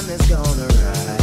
sun is gonna rise.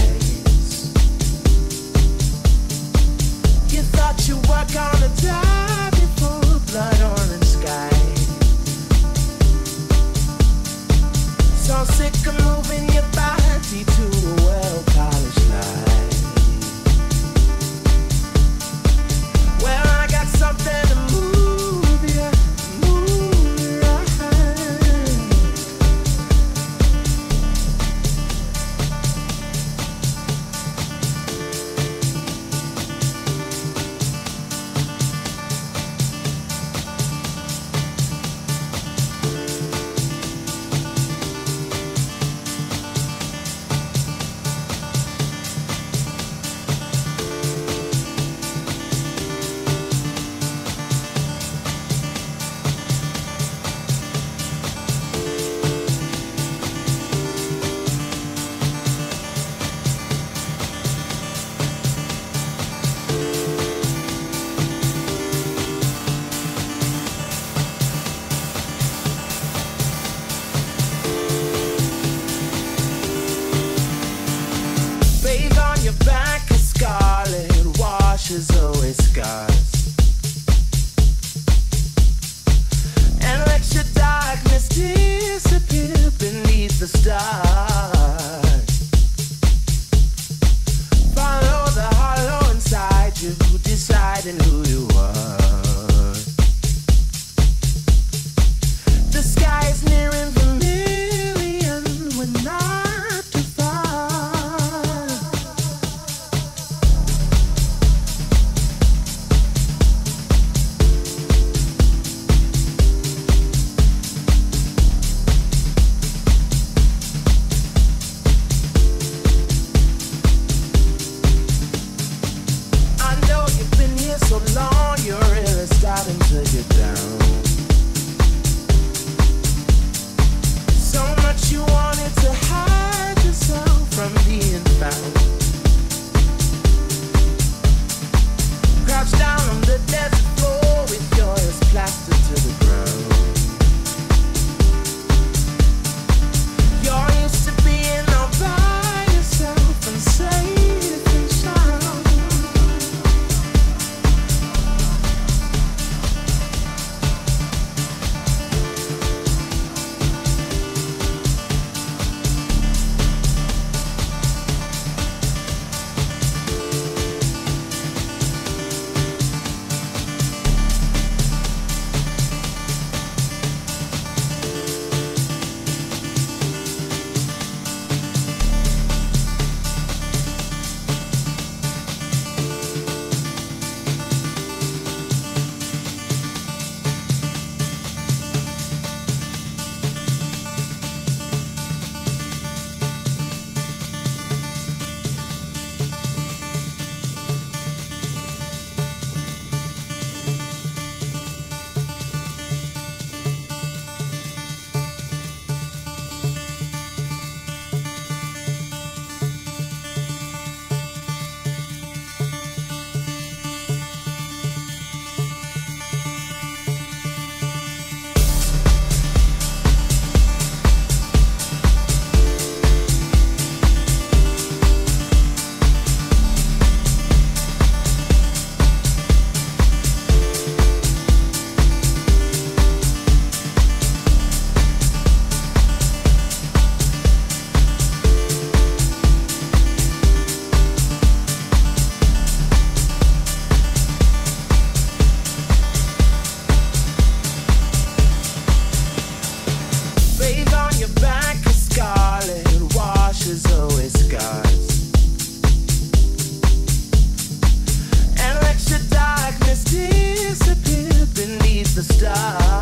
the stars.